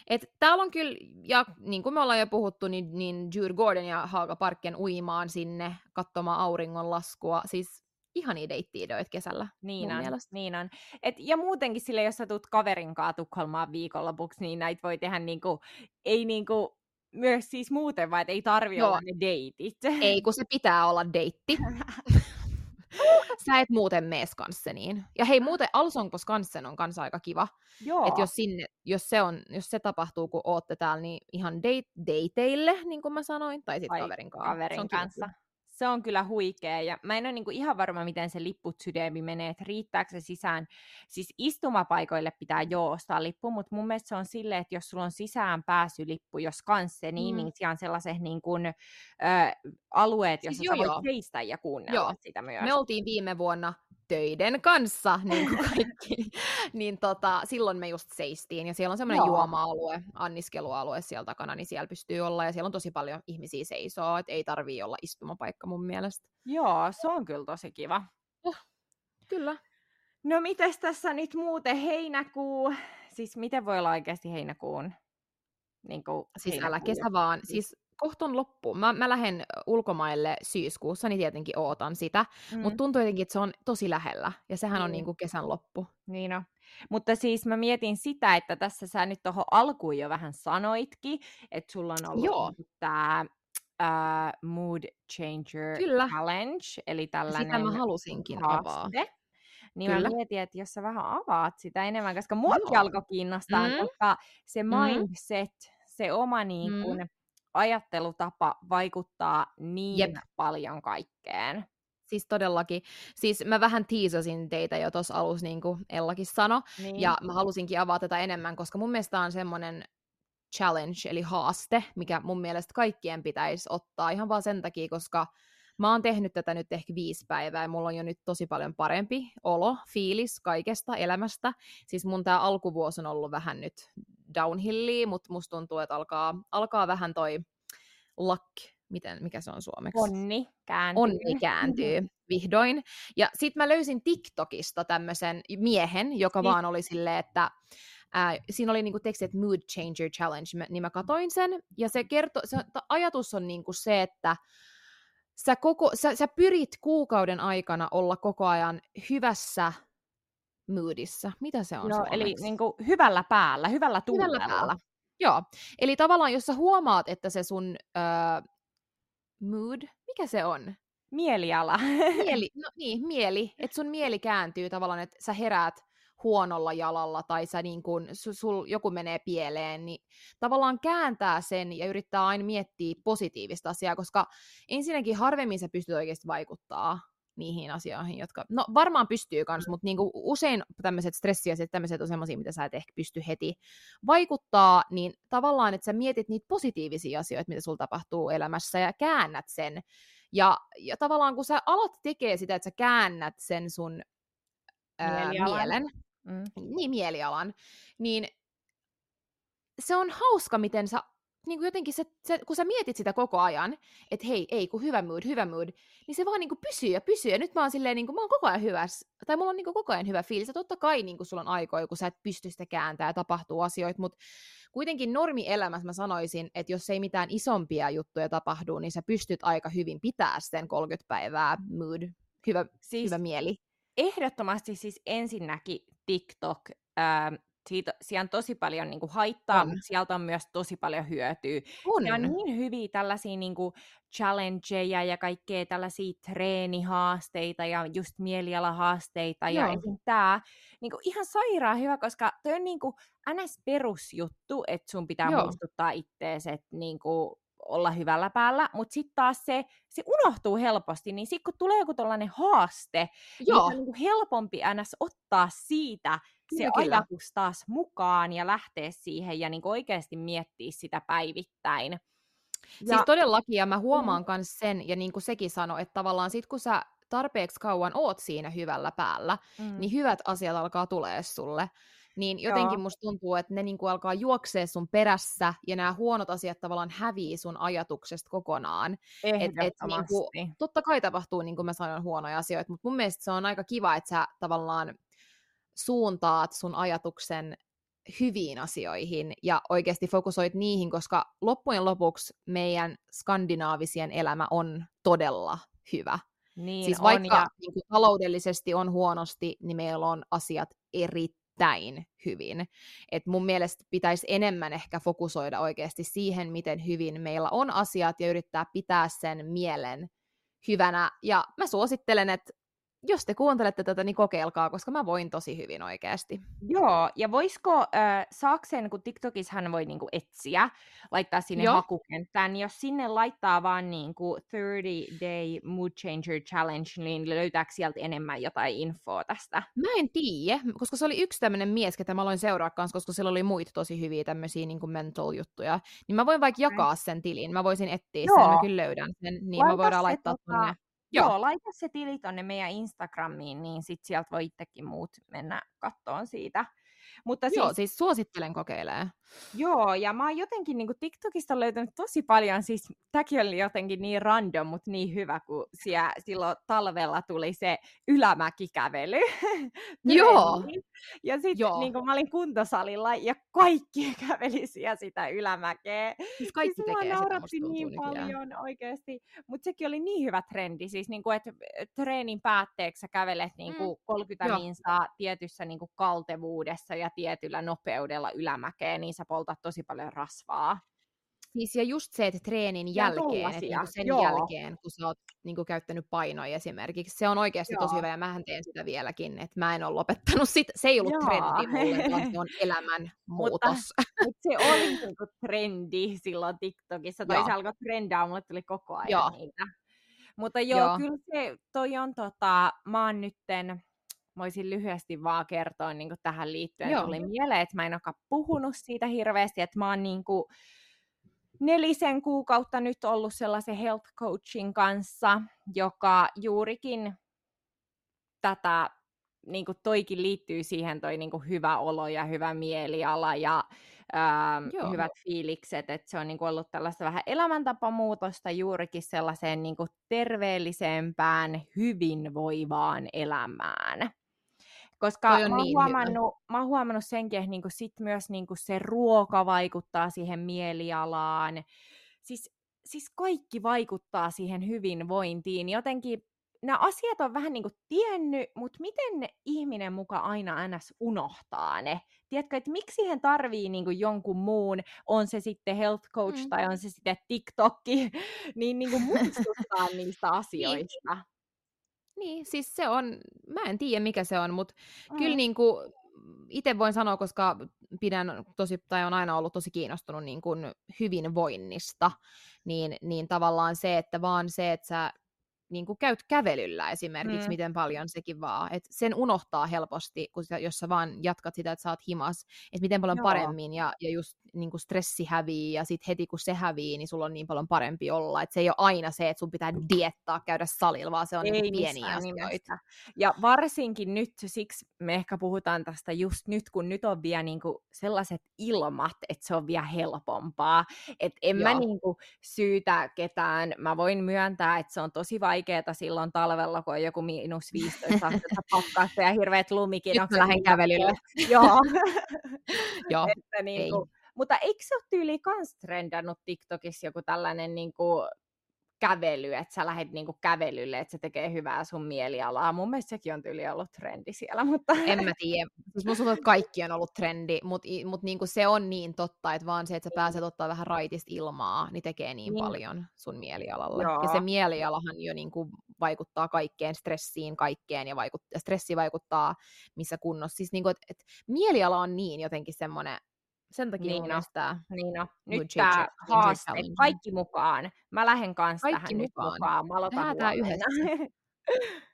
Et täällä on kyllä, ja niin kuin me ollaan jo puhuttu, niin, niin Djurgården ja Haaga Parken uimaan sinne katsomaan auringonlaskua. Siis ihan deittiidoit kesällä. Niin on, niin on. Et, ja muutenkin sille, jos sä tulet kaverin kanssa Tukholmaan viikonlopuksi, niin näitä voi tehdä niinku, ei niinku, myös siis muuten, vaan ei tarvi Joo. olla ne deitit. Ei, kun se pitää olla deitti. Sä et muuten mene Skanseniin. Ja hei, muuten Alsonko Skansen on kanssa aika kiva. Joo. Et jos, sinne, jos, se on, jos se tapahtuu, kun ootte täällä, niin ihan date, dateille, niin kuin mä sanoin, tai sitten kaverin kanssa. Kaverin kanssa. Kiva se on kyllä huikea. Ja mä en ole niinku ihan varma, miten se lipputsydeemi menee, että riittääkö se sisään. Siis istumapaikoille pitää jo ostaa lippu, mutta mun mielestä se on silleen, että jos sulla on sisään pääsylippu, jos kanssa, niin, mm. niin siellä on sellaiset niin kuin, ö, alueet, joissa siis sä voit seistä ja kuunnella joo. sitä myös. Me oltiin viime vuonna töiden kanssa, niin kuin kaikki, niin tota, silloin me just seistiin, ja siellä on semmoinen juoma-alue, anniskelualue siellä takana, niin siellä pystyy olla, ja siellä on tosi paljon ihmisiä seisoo, että ei tarvii olla istumapaikka mun mielestä. Joo, se on kyllä tosi kiva. Oh, kyllä. No mites tässä nyt muuten heinäkuu, siis miten voi olla oikeasti heinäkuun? Niin kuin siis älä kesä vaan, siis kohton loppu. Mä, mä lähden ulkomaille syyskuussa, niin tietenkin ootan sitä, mm. mutta tuntuu jotenkin, että se on tosi lähellä, ja sehän mm. on niin kuin kesän loppu. Niin on. Mutta siis mä mietin sitä, että tässä sä nyt tuohon alkuun jo vähän sanoitkin, että sulla on ollut tämä uh, Mood Changer Kyllä. Challenge, eli tällainen Sitä mä halusinkin haaste. avaa. Niin Kyllä. mä mietin, että jos sä vähän avaat sitä enemmän, koska muakin alkoi kiinnostaa, mm. koska se mm. mindset, mm. se oma niin kun, mm ajattelutapa vaikuttaa niin Jep. paljon kaikkeen. Siis todellakin. Siis mä vähän tiisasin teitä jo tuossa alussa, niin kuin Ellakin sanoi, niin. ja mä halusinkin avata tätä enemmän, koska mun mielestä on semmoinen challenge, eli haaste, mikä mun mielestä kaikkien pitäisi ottaa ihan vaan sen takia, koska Mä oon tehnyt tätä nyt ehkä viisi päivää ja mulla on jo nyt tosi paljon parempi olo, fiilis kaikesta elämästä. Siis mun tää alkuvuosi on ollut vähän nyt downhillia, mutta musta tuntuu, että alkaa, alkaa vähän toi luck, miten, mikä se on suomeksi? Onni kääntyy. Onni kääntyy vihdoin. Ja sit mä löysin TikTokista tämmöisen miehen, joka niin. vaan oli silleen, että Ää, siinä oli niinku teksti, että Mood Changer Challenge, niin mä katoin sen, ja se, kerto, se ajatus on niinku se, että sä, koko, sä, sä pyrit kuukauden aikana olla koko ajan hyvässä moodissa. Mitä se on No, eli niin kuin hyvällä päällä, hyvällä tuulella. Hyvällä päällä. Joo. Eli tavallaan, jos sä huomaat, että se sun öö, mood, mikä se on? mieliala. Mieli, no niin, mieli. Että sun mieli kääntyy tavallaan, että sä heräät huonolla jalalla tai sä niin kun, sul, sul joku menee pieleen, niin tavallaan kääntää sen ja yrittää aina miettiä positiivista asiaa, koska ensinnäkin harvemmin sä pystyt oikeasti vaikuttaa niihin asioihin, jotka, no varmaan pystyy kans, mutta niinku usein tämmöiset stressiasiat, tämmöiset on semmoisia, mitä sä et ehkä pysty heti vaikuttaa, niin tavallaan, että sä mietit niitä positiivisia asioita, mitä sulla tapahtuu elämässä ja käännät sen. Ja, ja tavallaan kun sä alat tekee sitä, että sä käännät sen sun ää, mielen, mm. niin mielialan, niin se on hauska, miten sä niin kuin jotenkin se, se, kun sä mietit sitä koko ajan, että hei, ei, kun hyvä mood, hyvä mood, niin se vaan niin kuin pysyy ja pysyy. Ja nyt mä oon silleen, niin kuin, mä oon koko ajan hyvä, tai mulla on niin kuin koko ajan hyvä fiilis. Ja totta kai niin kuin sulla on aikoja, kun sä et pysty sitä kääntää ja tapahtuu asioita, mutta kuitenkin normielämässä mä sanoisin, että jos ei mitään isompia juttuja tapahdu, niin sä pystyt aika hyvin pitää sen 30 päivää mood, hyvä, siis hyvä mieli. Ehdottomasti siis ensinnäkin TikTok, ää, siitä, siellä on tosi paljon niin kuin haittaa, on. mutta sieltä on myös tosi paljon hyötyä. On. Siellä on niin hyviä tällaisia niin kuin challengeja ja kaikkea tällaisia treenihaasteita ja just mielialahaasteita. Joo. Ja esim. tämä niin kuin ihan sairaan hyvä, koska toi on niin kuin NS-perusjuttu, että sun pitää Joo. muistuttaa ittees, että niin kuin olla hyvällä päällä, mutta sitten taas se, se unohtuu helposti, niin sitten kun tulee joku tällainen haaste, niin Joo. niin on niin helpompi ns. ottaa siitä se kyllä, ajatus taas mukaan ja lähteä siihen ja niin oikeasti miettiä sitä päivittäin. Ja... Siis todellakin, ja mä huomaan myös mm. sen, ja niin kuin sekin sanoi, että tavallaan sit kun sä tarpeeksi kauan oot siinä hyvällä päällä, mm. niin hyvät asiat alkaa tulee sulle. Niin jotenkin Joo. musta tuntuu, että ne niinku alkaa juoksee sun perässä, ja nämä huonot asiat tavallaan hävii sun ajatuksesta kokonaan. Et, et niinku, totta kai tapahtuu, niin kuin mä sanoin, huonoja asioita, mutta mun mielestä se on aika kiva, että sä tavallaan suuntaat sun ajatuksen hyviin asioihin ja oikeasti fokusoit niihin, koska loppujen lopuksi meidän skandinaavisien elämä on todella hyvä. Niin siis vaikka on, ja... niin kuin taloudellisesti on huonosti, niin meillä on asiat erittäin hyvin. Et mun mielestä pitäisi enemmän ehkä fokusoida oikeasti siihen, miten hyvin meillä on asiat ja yrittää pitää sen mielen hyvänä. Ja mä suosittelen, että jos te kuuntelette tätä, niin kokeilkaa, koska mä voin tosi hyvin oikeasti. Joo, ja voisiko, äh, saaksen, kun TikTokissa hän voi niinku etsiä, laittaa sinne Joo. hakukenttään, niin jos sinne laittaa vaan niinku 30 Day Mood Changer Challenge, niin löytääkö sieltä enemmän jotain infoa tästä? Mä en tiedä, koska se oli yksi tämmöinen mies, ketä mä aloin seuraa kanssa, koska sillä oli muita tosi hyviä tämmöisiä niinku mental-juttuja. Niin mä voin vaikka jakaa sen tilin, mä voisin etsiä Joo. sen, mä kyllä löydän sen, niin Laita mä voidaan laittaa tota... tonne Joo. Joo, laita se tili tonne meidän Instagramiin, niin sit sieltä voi itsekin muut mennä kattoon siitä. Mutta Joo, siis, siis suosittelen kokeilee. Joo, ja mä oon jotenkin niin TikTokista löytänyt tosi paljon, siis tämäkin oli jotenkin niin random, mutta niin hyvä, kun siellä, silloin talvella tuli se ylämäkikävely. Joo. ja sitten niin mä olin kuntosalilla ja kaikki käveli siellä sitä ylämäkeä. Siis kaikki siis tekee sitä, niin nykyään. paljon oikeasti. Mutta sekin oli niin hyvä trendi, siis niin kuin, että treenin päätteeksi sä kävelet niin kuin mm. 30 minsaa tietyssä niin kuin kaltevuudessa ja tietyllä nopeudella ylämäkeen, niin sä poltat tosi paljon rasvaa. Siis ja just se, että treenin ja jälkeen, että niinku sen Joo. jälkeen, kun sä oot niinku käyttänyt painoja esimerkiksi, se on oikeasti Joo. tosi hyvä ja mähän teen sitä vieläkin, että mä en ole lopettanut sitä. Se ei ollut Joo. trendi mulle, vaan se on elämän muutos. mutta, mutta se oli niinku trendi silloin TikTokissa, tai se alkoi trendaa, mulle tuli koko ajan joo. niitä. Mutta joo, joo, kyllä se, toi on tota, mä oon nytten, voisin lyhyesti vaan kertoa niin tähän liittyen. Joo. Tuli mieleen, että mä en olekaan puhunut siitä hirveästi, että mä oon niin kuin nelisen kuukautta nyt ollut sellaisen health coachin kanssa, joka juurikin tätä, niin kuin toikin liittyy siihen toi niin kuin hyvä olo ja hyvä mieliala ja ähm, hyvät fiilikset, että se on niin kuin ollut tällaista vähän elämäntapamuutosta juurikin sellaiseen niin kuin terveellisempään, hyvinvoivaan elämään. Koska mä oon, niin huomannut, mä oon huomannut senkin, että niinku sit myös niinku se ruoka vaikuttaa siihen mielialaan. Siis, siis kaikki vaikuttaa siihen hyvinvointiin. Jotenkin nämä asiat on vähän niin kuin tiennyt, mutta miten ne ihminen muka aina ns. unohtaa ne? Tiedätkö, että miksi he tarvii niin kuin jonkun muun, on se sitten health coach mm. tai on se sitten TikTokki, niin, niin kuin muistuttaa niistä niin. asioista. Niin, siis se on, mä en tiedä mikä se on, mutta mm. kyllä niin kuin, itse voin sanoa, koska pidän tosi, tai on aina ollut tosi kiinnostunut niin kuin hyvinvoinnista, niin, niin tavallaan se, että vaan se, että sä niin kuin käyt kävelyllä esimerkiksi, mm. miten paljon sekin vaan. Et sen unohtaa helposti, kun sä, jos sä vaan jatkat sitä, että sä oot himas, että miten paljon Joo. paremmin ja, ja just niin kuin stressi hävii ja sitten heti kun se hävii, niin sulla on niin paljon parempi olla. Et se ei ole aina se, että sun pitää diettaa, käydä salilla, vaan se on niin pieniä asioita. Ja varsinkin nyt, siksi me ehkä puhutaan tästä just nyt, kun nyt on vielä niin kuin sellaiset ilmat, että se on vielä helpompaa. Että en Joo. mä niin kuin syytä ketään. Mä voin myöntää, että se on tosi vaikeaa silloin talvella, kun on joku miinus 15 astetta pakkasta ja hirveät lumikin. Nyt lähden kävelylle. Joo. Joo, että niin kuin, mutta eikö se ole tyyli kans trendannut TikTokissa joku tällainen niin kuin kävely, että sä lähdet niinku kävelylle, että se tekee hyvää sun mielialaa. Mun mielestä sekin on tyyli ollut trendi siellä, mutta... En mä tiedä. Siis musta tuntuu, että kaikki on ollut trendi, mutta mut niinku se on niin totta, että vaan se, että sä pääset ottaa vähän raitista ilmaa, niin tekee niin, niin. paljon sun mielialalle. Joo. Ja se mielialahan jo niinku vaikuttaa kaikkeen, stressiin, kaikkeen, ja vaikuttaa, stressi vaikuttaa missä kunnossa. Siis niinku, että et mieliala on niin jotenkin semmoinen sen takia niin no, tämä niin no. Nyt tämä haaste, kaikki mukaan. Mä lähden kanssa kaikki tähän mukaan. nyt mukaan. Mä aloitan tämä yhdessä.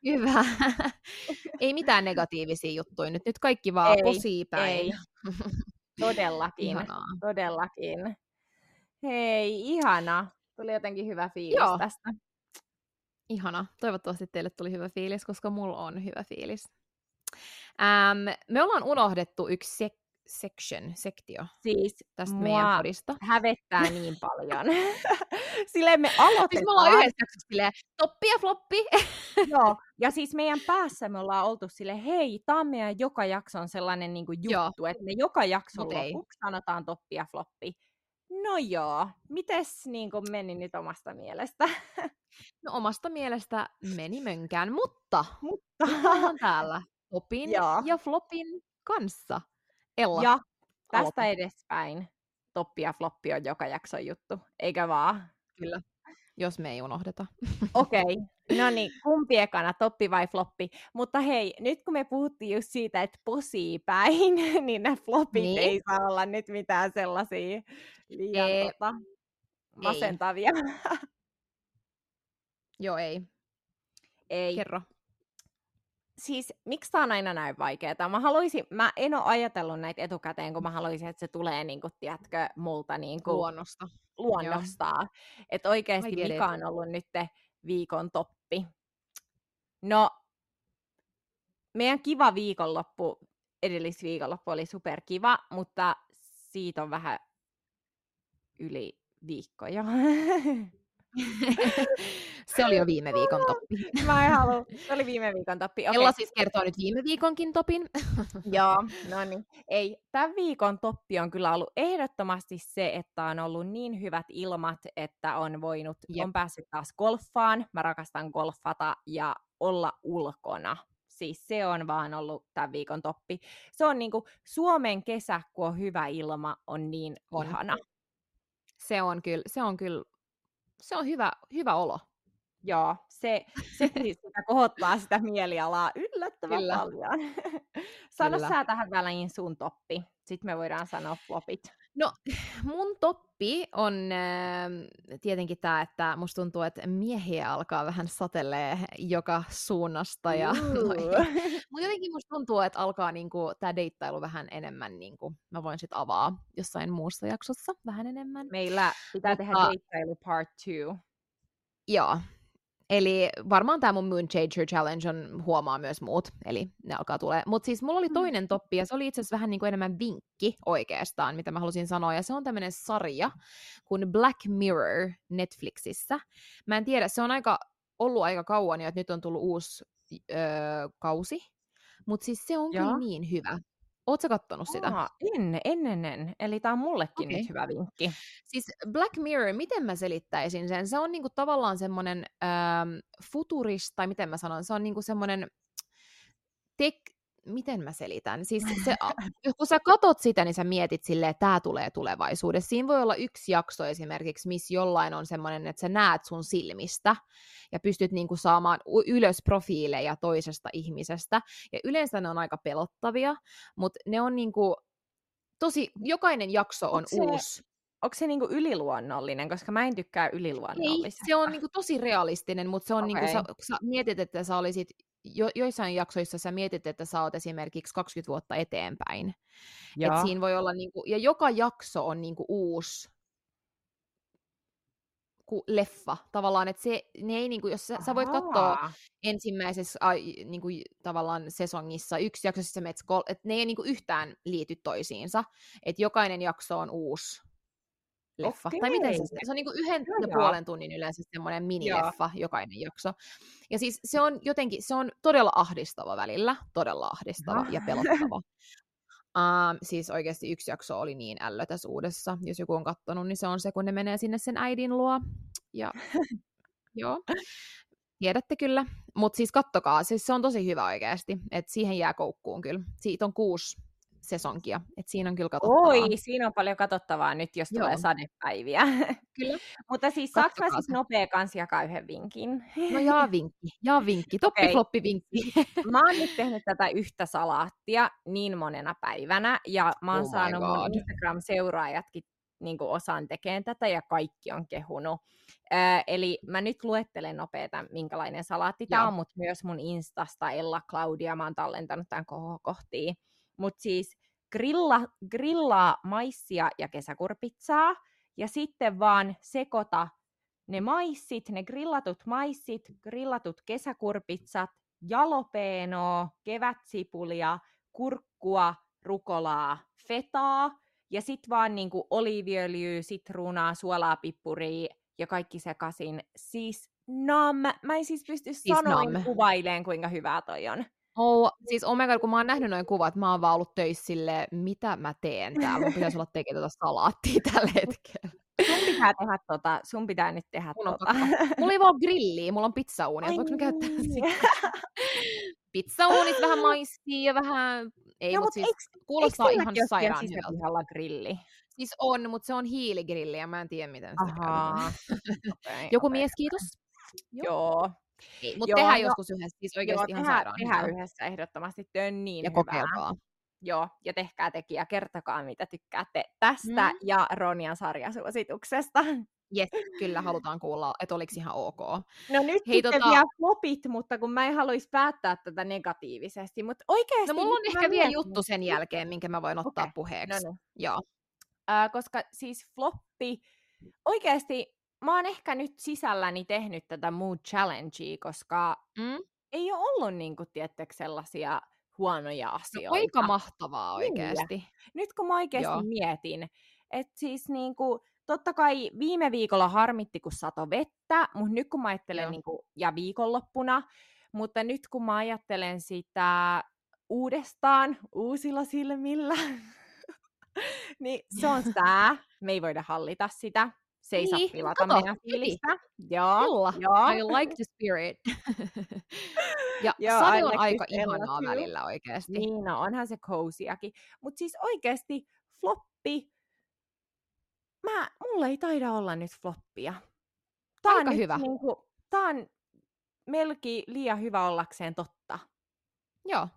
Hyvä. ei mitään negatiivisia juttuja nyt. Nyt kaikki vaan posiipäin. Ei. Todellakin. Ihanaa. Todellakin. Hei, ihana. Tuli jotenkin hyvä fiilis Joo. tästä. Ihana. Toivottavasti teille tuli hyvä fiilis, koska mulla on hyvä fiilis. Ähm, me ollaan unohdettu yksi sek- section, sektio siis tästä meidän podista. hävettää niin paljon. silleen me aloitetaan. Siis me ollaan yhdessä silleen, toppi ja floppi. Joo, ja siis meidän päässä me ollaan oltu sille hei, tämä on meidän joka jakson sellainen niin kuin juttu, joo. että me joka jakson lopuksi sanotaan toppi ja floppi. No joo, mites niin kuin meni nyt omasta mielestä? no omasta mielestä meni mönkään, mutta, mutta. täällä topin ja flopin kanssa. Ella, Ja tästä aloita. edespäin toppi ja floppi on joka jakson juttu, eikä vaan? Kyllä, jos me ei unohdeta. Okei, okay. no niin, kumpi ekana, toppi vai floppi? Mutta hei, nyt kun me puhuttiin just siitä, että posii päin, niin ne flopit niin. ei saa olla nyt mitään sellaisia liian ei. Tota, masentavia. Ei. Joo, ei. Ei. Kerro siis miksi tämä on aina näin vaikeaa? Mä, haluaisin, mä en ole ajatellut näitä etukäteen, kun mä haluaisin, että se tulee, niin kuin, tiedätkö, multa niin kuin, luonnosta. luonnostaan. Että oikeasti mikä on ollut nyt viikon toppi. No, meidän kiva viikonloppu, edellisviikonloppu oli superkiva, mutta siitä on vähän yli viikko jo. Se oli jo viime viikon toppi. Mä en halua. Se oli viime viikon toppi. Okay. Ella siis kertoo nyt viime viikonkin topin. Joo, no niin. Ei, tämän viikon toppi on kyllä ollut ehdottomasti se, että on ollut niin hyvät ilmat, että on voinut, Jep. on päässyt taas golfaan. Mä rakastan golfata ja olla ulkona. Siis se on vaan ollut tämän viikon toppi. Se on niinku Suomen kesä, kun on hyvä ilma, on niin on. ihana. Se on kyllä, se on kyllä se on hyvä, hyvä olo. Joo, se, se siis sitä kohottaa sitä mielialaa yllättävän Kyllä. paljon. Sano Kyllä. sä tähän väliin sun toppi. Sitten me voidaan sanoa flopit. No, mun toppi on äh, tietenkin tämä, että musta tuntuu, että miehiä alkaa vähän satelee joka suunnasta. Ja, Mutta jotenkin musta tuntuu, että alkaa niinku, tämä deittailu vähän enemmän, niinku, mä voin sitten avaa jossain muussa jaksossa vähän enemmän. Meillä pitää Mutta, tehdä deittailu part two. Joo, Eli varmaan tämä mun Moon Changer Challenge on, huomaa myös muut, eli ne alkaa tulee. Mutta siis mulla oli mm. toinen toppi, ja se oli itse asiassa vähän niin kuin enemmän vinkki oikeastaan, mitä mä halusin sanoa, ja se on tämmöinen sarja kuin Black Mirror Netflixissä. Mä en tiedä, se on aika, ollut aika kauan, ja nyt on tullut uusi öö, kausi, mutta siis se on kyllä niin hyvä. Oletko kattonut sitä? Aa, en, en, en. Eli tämä on mullekin Okei. nyt hyvä vinkki. Siis Black Mirror, miten mä selittäisin sen? Se on niinku tavallaan semmoinen ähm, futurist, tai miten mä sanon, se on niinku semmoinen tek... Miten mä selitän? Siis se, kun sä katot sitä, niin sä mietit silleen, että tämä tulee tulevaisuudessa. Siinä voi olla yksi jakso esimerkiksi, missä jollain on semmoinen, että sä näet sun silmistä ja pystyt niinku saamaan ylös profiileja toisesta ihmisestä. Ja yleensä ne on aika pelottavia, mutta ne on niinku tosi, jokainen jakso on se- uusi. Onko se niinku yliluonnollinen, koska mä en tykkää Ei, yliluonnollisesta. se on niinku tosi realistinen, mutta se on niinku, sä, sä mietit, että sä olisit, jo, joissain jaksoissa sä mietit, että sä oot esimerkiksi 20 vuotta eteenpäin. Et Joo. siinä voi olla, niinku, ja joka jakso on niinku uusi ku leffa tavallaan, että se, ne ei niinku, jos sä, sä voit katsoa ensimmäisessä ai, niinku, tavallaan sesongissa yksi jakso, sä menet kol- että ne ei niinku yhtään liity toisiinsa, että jokainen jakso on uusi leffa. Tai miten se, se on niinku yhden Joo, ja joo. puolen tunnin yleensä semmoinen minileffa, jokainen jakso. Ja siis se on jotenkin, se on todella ahdistava välillä, todella ahdistava ja Aha. pelottava. Uh, siis oikeasti yksi jakso oli niin ällötäs uudessa. Jos joku on kattonut, niin se on se, kun ne menee sinne sen äidin luo. Ja joo, tiedätte kyllä. Mutta siis kattokaa, siis se on tosi hyvä oikeasti. Että siihen jää koukkuun kyllä. Siitä on kuusi sesonkia, että siinä on kyllä katsottavaa. Oi, siinä on paljon katsottavaa nyt, jos Joo. tulee sadepäiviä. Kyllä. Mutta siis mä Katsokaa siis nopea kans jakaa yhden vinkin? No jaa vinkki, jaa vinkki, toppi Okei. floppi vinkki. Mä oon nyt tehnyt tätä yhtä salaattia niin monena päivänä, ja mä oon Oh saanut mun God. Instagram-seuraajatkin niin osaan tekemään tätä, ja kaikki on kehunut. Öö, eli mä nyt luettelen nopeeta, minkälainen salaatti Joo. on, mutta myös mun Instasta Ella Claudia, mä oon tallentanut tämän kohtiin. Mutta siis grilla, grillaa maissia ja kesäkurpitsaa, ja sitten vaan sekoita ne maissit, ne grillatut maissit, grillatut kesäkurpitsat, jalopeenoa, kevätsipulia, kurkkua, rukolaa, fetaa ja sitten vaan niinku oliiviöljyä, sitruunaa, suolaa, pippuria ja kaikki sekaisin. Siis nam, mä en siis pysty Siis sanoin kuvaileen, kuinka hyvää toi on. Oh, siis oh my God, kun mä oon nähnyt noin kuvat, mä oon vaan ollut töissä silleen, mitä mä teen täällä, mun pitäisi olla tekemään tota salaattia tällä hetkellä. Sun pitää tehdä tota, sun pitää nyt tehdä Mun tota. pakko. Mulla ei vaan grilliä, mulla on pizzauuni, että voinko mä käyttää niin. sitä? Pizzauunit, vähän maissia ja vähän... Ei, Joo, mut mut siis eiks- kuulostaa Eikö ihan sairaan hyvältä. grilli? Siis on, mutta se on hiiligrilli ja mä en tiedä, miten sitä Ahaa. Okei, Joku okei. mies, kiitos. Joo. Ei, mutta Joo, tehdään no- joskus yhdessä, siis Joo, oikeasti ihan tehdään, sairaan tehdään yhdessä ehdottomasti. Työ on niin Ja hyvää. kokeilkaa. Joo, ja tehkää teki ja kertokaa, mitä tykkäätte tästä Mm. ja Ronjan sarjasuosituksesta. Jes, kyllä halutaan kuulla, että oliko ihan ok. No nyt Hei, sitten tota- vielä flopit, mutta kun mä en haluaisi päättää tätä negatiivisesti, mutta oikeasti... No mulla on ehkä vielä juttu sen jälkeen, minkä mä voin ottaa Okei, puheeksi. No niin. Joo. Ää, koska siis floppi, oikeasti mä oon ehkä nyt sisälläni tehnyt tätä mood challengea, koska Mm? ei ole ollut niin kuin, tiettekö, sellaisia huonoja No, asioita. aika mahtavaa Niin. oikeasti. nyt kun mä oikeasti Joo. mietin, että siis niinku, totta kai viime viikolla harmitti, kun sato vettä, mutta nyt kun mä ajattelen, Joo. niinku, ja viikonloppuna, mutta nyt kun mä ajattelen sitä uudestaan uusilla silmillä, niin se on sää, me ei voida hallita sitä, se ei saa Niin, pilata kato, meidän fiilistä. Joo, Kyllä, joo. I like the spirit. ja Joo, sade on like aika ihanaa välillä oikeasti. Niin, no onhan se cozyäkin. Mutta siis oikeasti floppi, mä, mulla ei taida olla nyt floppia. Tää Aika on hyvä. Niinku, tää on melkein liian hyvä ollakseen totta. Joo.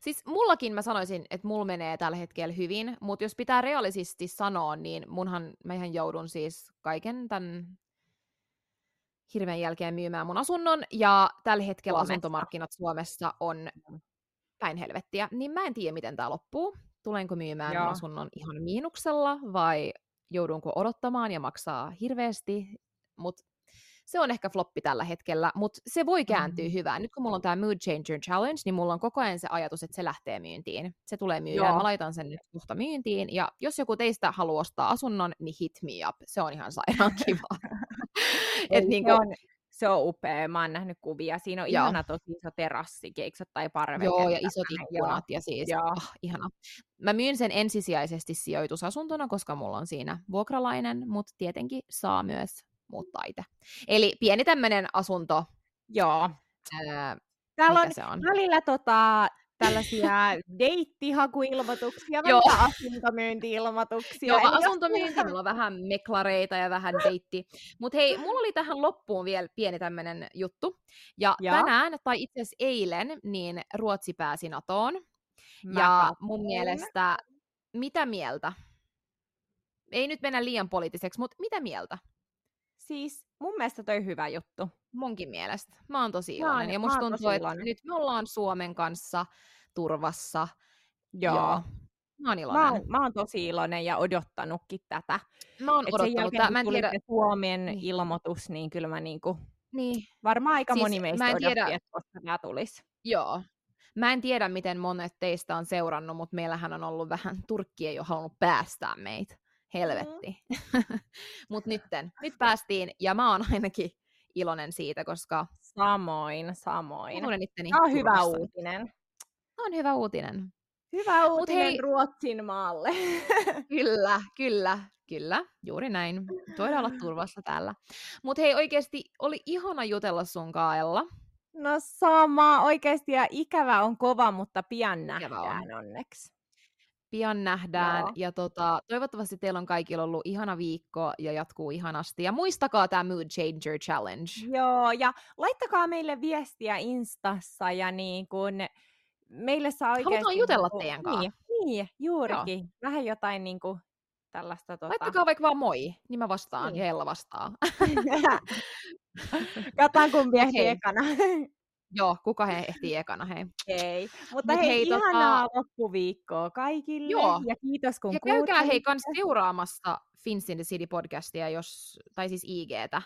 Siis mullakin mä sanoisin, että mulla menee tällä hetkellä hyvin, mutta jos pitää realistisesti sanoa, niin munhan, mä ihan joudun siis kaiken tämän hirveän jälkeen myymään mun asunnon, ja tällä hetkellä Suomessa. asuntomarkkinat Suomessa on päin helvettiä, niin mä en tiedä, miten tämä loppuu. Tulenko myymään mun Joo. asunnon ihan miinuksella, vai joudunko odottamaan ja maksaa hirveästi, mutta se on ehkä floppi tällä hetkellä, mutta se voi kääntyä Mm. hyvään. Nyt kun mulla on tämä Mood Changer Challenge, niin mulla on koko ajan se ajatus, että se lähtee myyntiin. Se tulee myydään, Joo. mä laitan sen nyt kohta myyntiin, ja jos joku teistä haluaa ostaa asunnon, niin hit me up. Se on ihan sairaan kiva. Et niinku, se, on, se on upea. Mä oon nähnyt kuvia. Siinä on Joo. ihana tosi iso terassi, eikö tai parveke. Joo, ja isot ikkunat ja siis, Joo. oh, ihana. Mä myyn sen ensisijaisesti sijoitusasuntona, koska mulla on siinä vuokralainen, mutta tietenkin saa myös muuttaa itse. Eli pieni tämmöinen asunto, Joo. ää, Täällä on se on? välillä tota, tällaisia deittihakuilmoituksia, Joo. välillä asuntomyynti-ilmoituksia. Joo, asuntomyynti, mulla on vähän meklareita ja vähän deitti. Mutta hei, mulla oli tähän loppuun vielä pieni tämmöinen juttu. Ja Joo. tänään, tai itse asiassa eilen, niin Ruotsi pääsi NATOon. Mä ja katsoin. mun mielestä, mitä mieltä? Ei nyt mennä liian poliittiseksi, mutta mitä mieltä? Siis mun mielestä toi hyvä juttu. Munkin mielestä. Mä oon tosi Mä oon- iloinen. ja musta tuntuu, että iloinen. nyt me ollaan Suomen kanssa turvassa. Joo. Mä oon iloinen. Mä oon, mä oon tosi iloinen ja odottanutkin tätä. Mä oon Et sen odottanut. jälkeen, Tää, kun mä en tiedä, Suomen Niin. ilmoitus, niin kyllä mä niinku, niin, varmaan aika Siis moni meistä mä en odotti, tiedä- että koska tämä tulisi. Joo. Mä en tiedä, miten monet teistä on seurannut, mutta meillähän on ollut vähän, Turkki ei ole halunnut päästää meitä. Helvetti. mutta nytten, nyt päästiin, ja mä oon ainakin iloinen siitä, koska Samoin, samoin. Tämä on hyvä uutinen. Tää on hyvä uutinen. Hyvä uutinen hei- Ruotsin maalle. Kyllä, kyllä, kyllä, juuri näin. Voidaan olla turvassa täällä. Mutta hei, oikeasti oli ihana jutella sun Kaella. No sama, oikeasti ja ikävä on kova, mutta pian Ikävä on. nähdään onneksi. Pian nähdään Joo. ja tota, toivottavasti teillä on kaikilla ollut ihana viikko ja jatkuu ihanasti. Ja muistakaa tämä Mood Changer Challenge. Joo, ja laittakaa meille viestiä Instassa ja niin kun meille saa oikeasti... Halutaan jutella niinku- teidän kanssa. Niin, niin juurikin. Vähän jotain niin kuin tällaista... Tota... Laittakaa vaikka vaan moi, niin mä vastaan Niin. ja Ella vastaa. Katsotaan kumpi Okei. ekana. Joo, kuka he ehtii ekana, hei. Ei. Mutta Mut hei, hei, tota- ihanaa loppuviikkoa kaikille. Joo. Ja kiitos kun Ja käykää hei kans seuraamassa Fins in the City podcastia, jos, tai siis IGtä.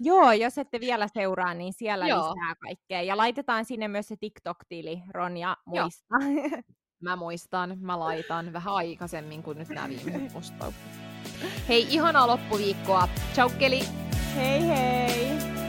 Joo, jos ette vielä seuraa, niin siellä Joo. lisää kaikkea. Ja laitetaan sinne myös se TikTok-tili, Ronja Joo. muista. Mä muistan, mä laitan vähän aikaisemmin kuin nyt nämä viimeiset postaukset. Hei, ihanaa loppuviikkoa. Ciao, Keli! hei hei!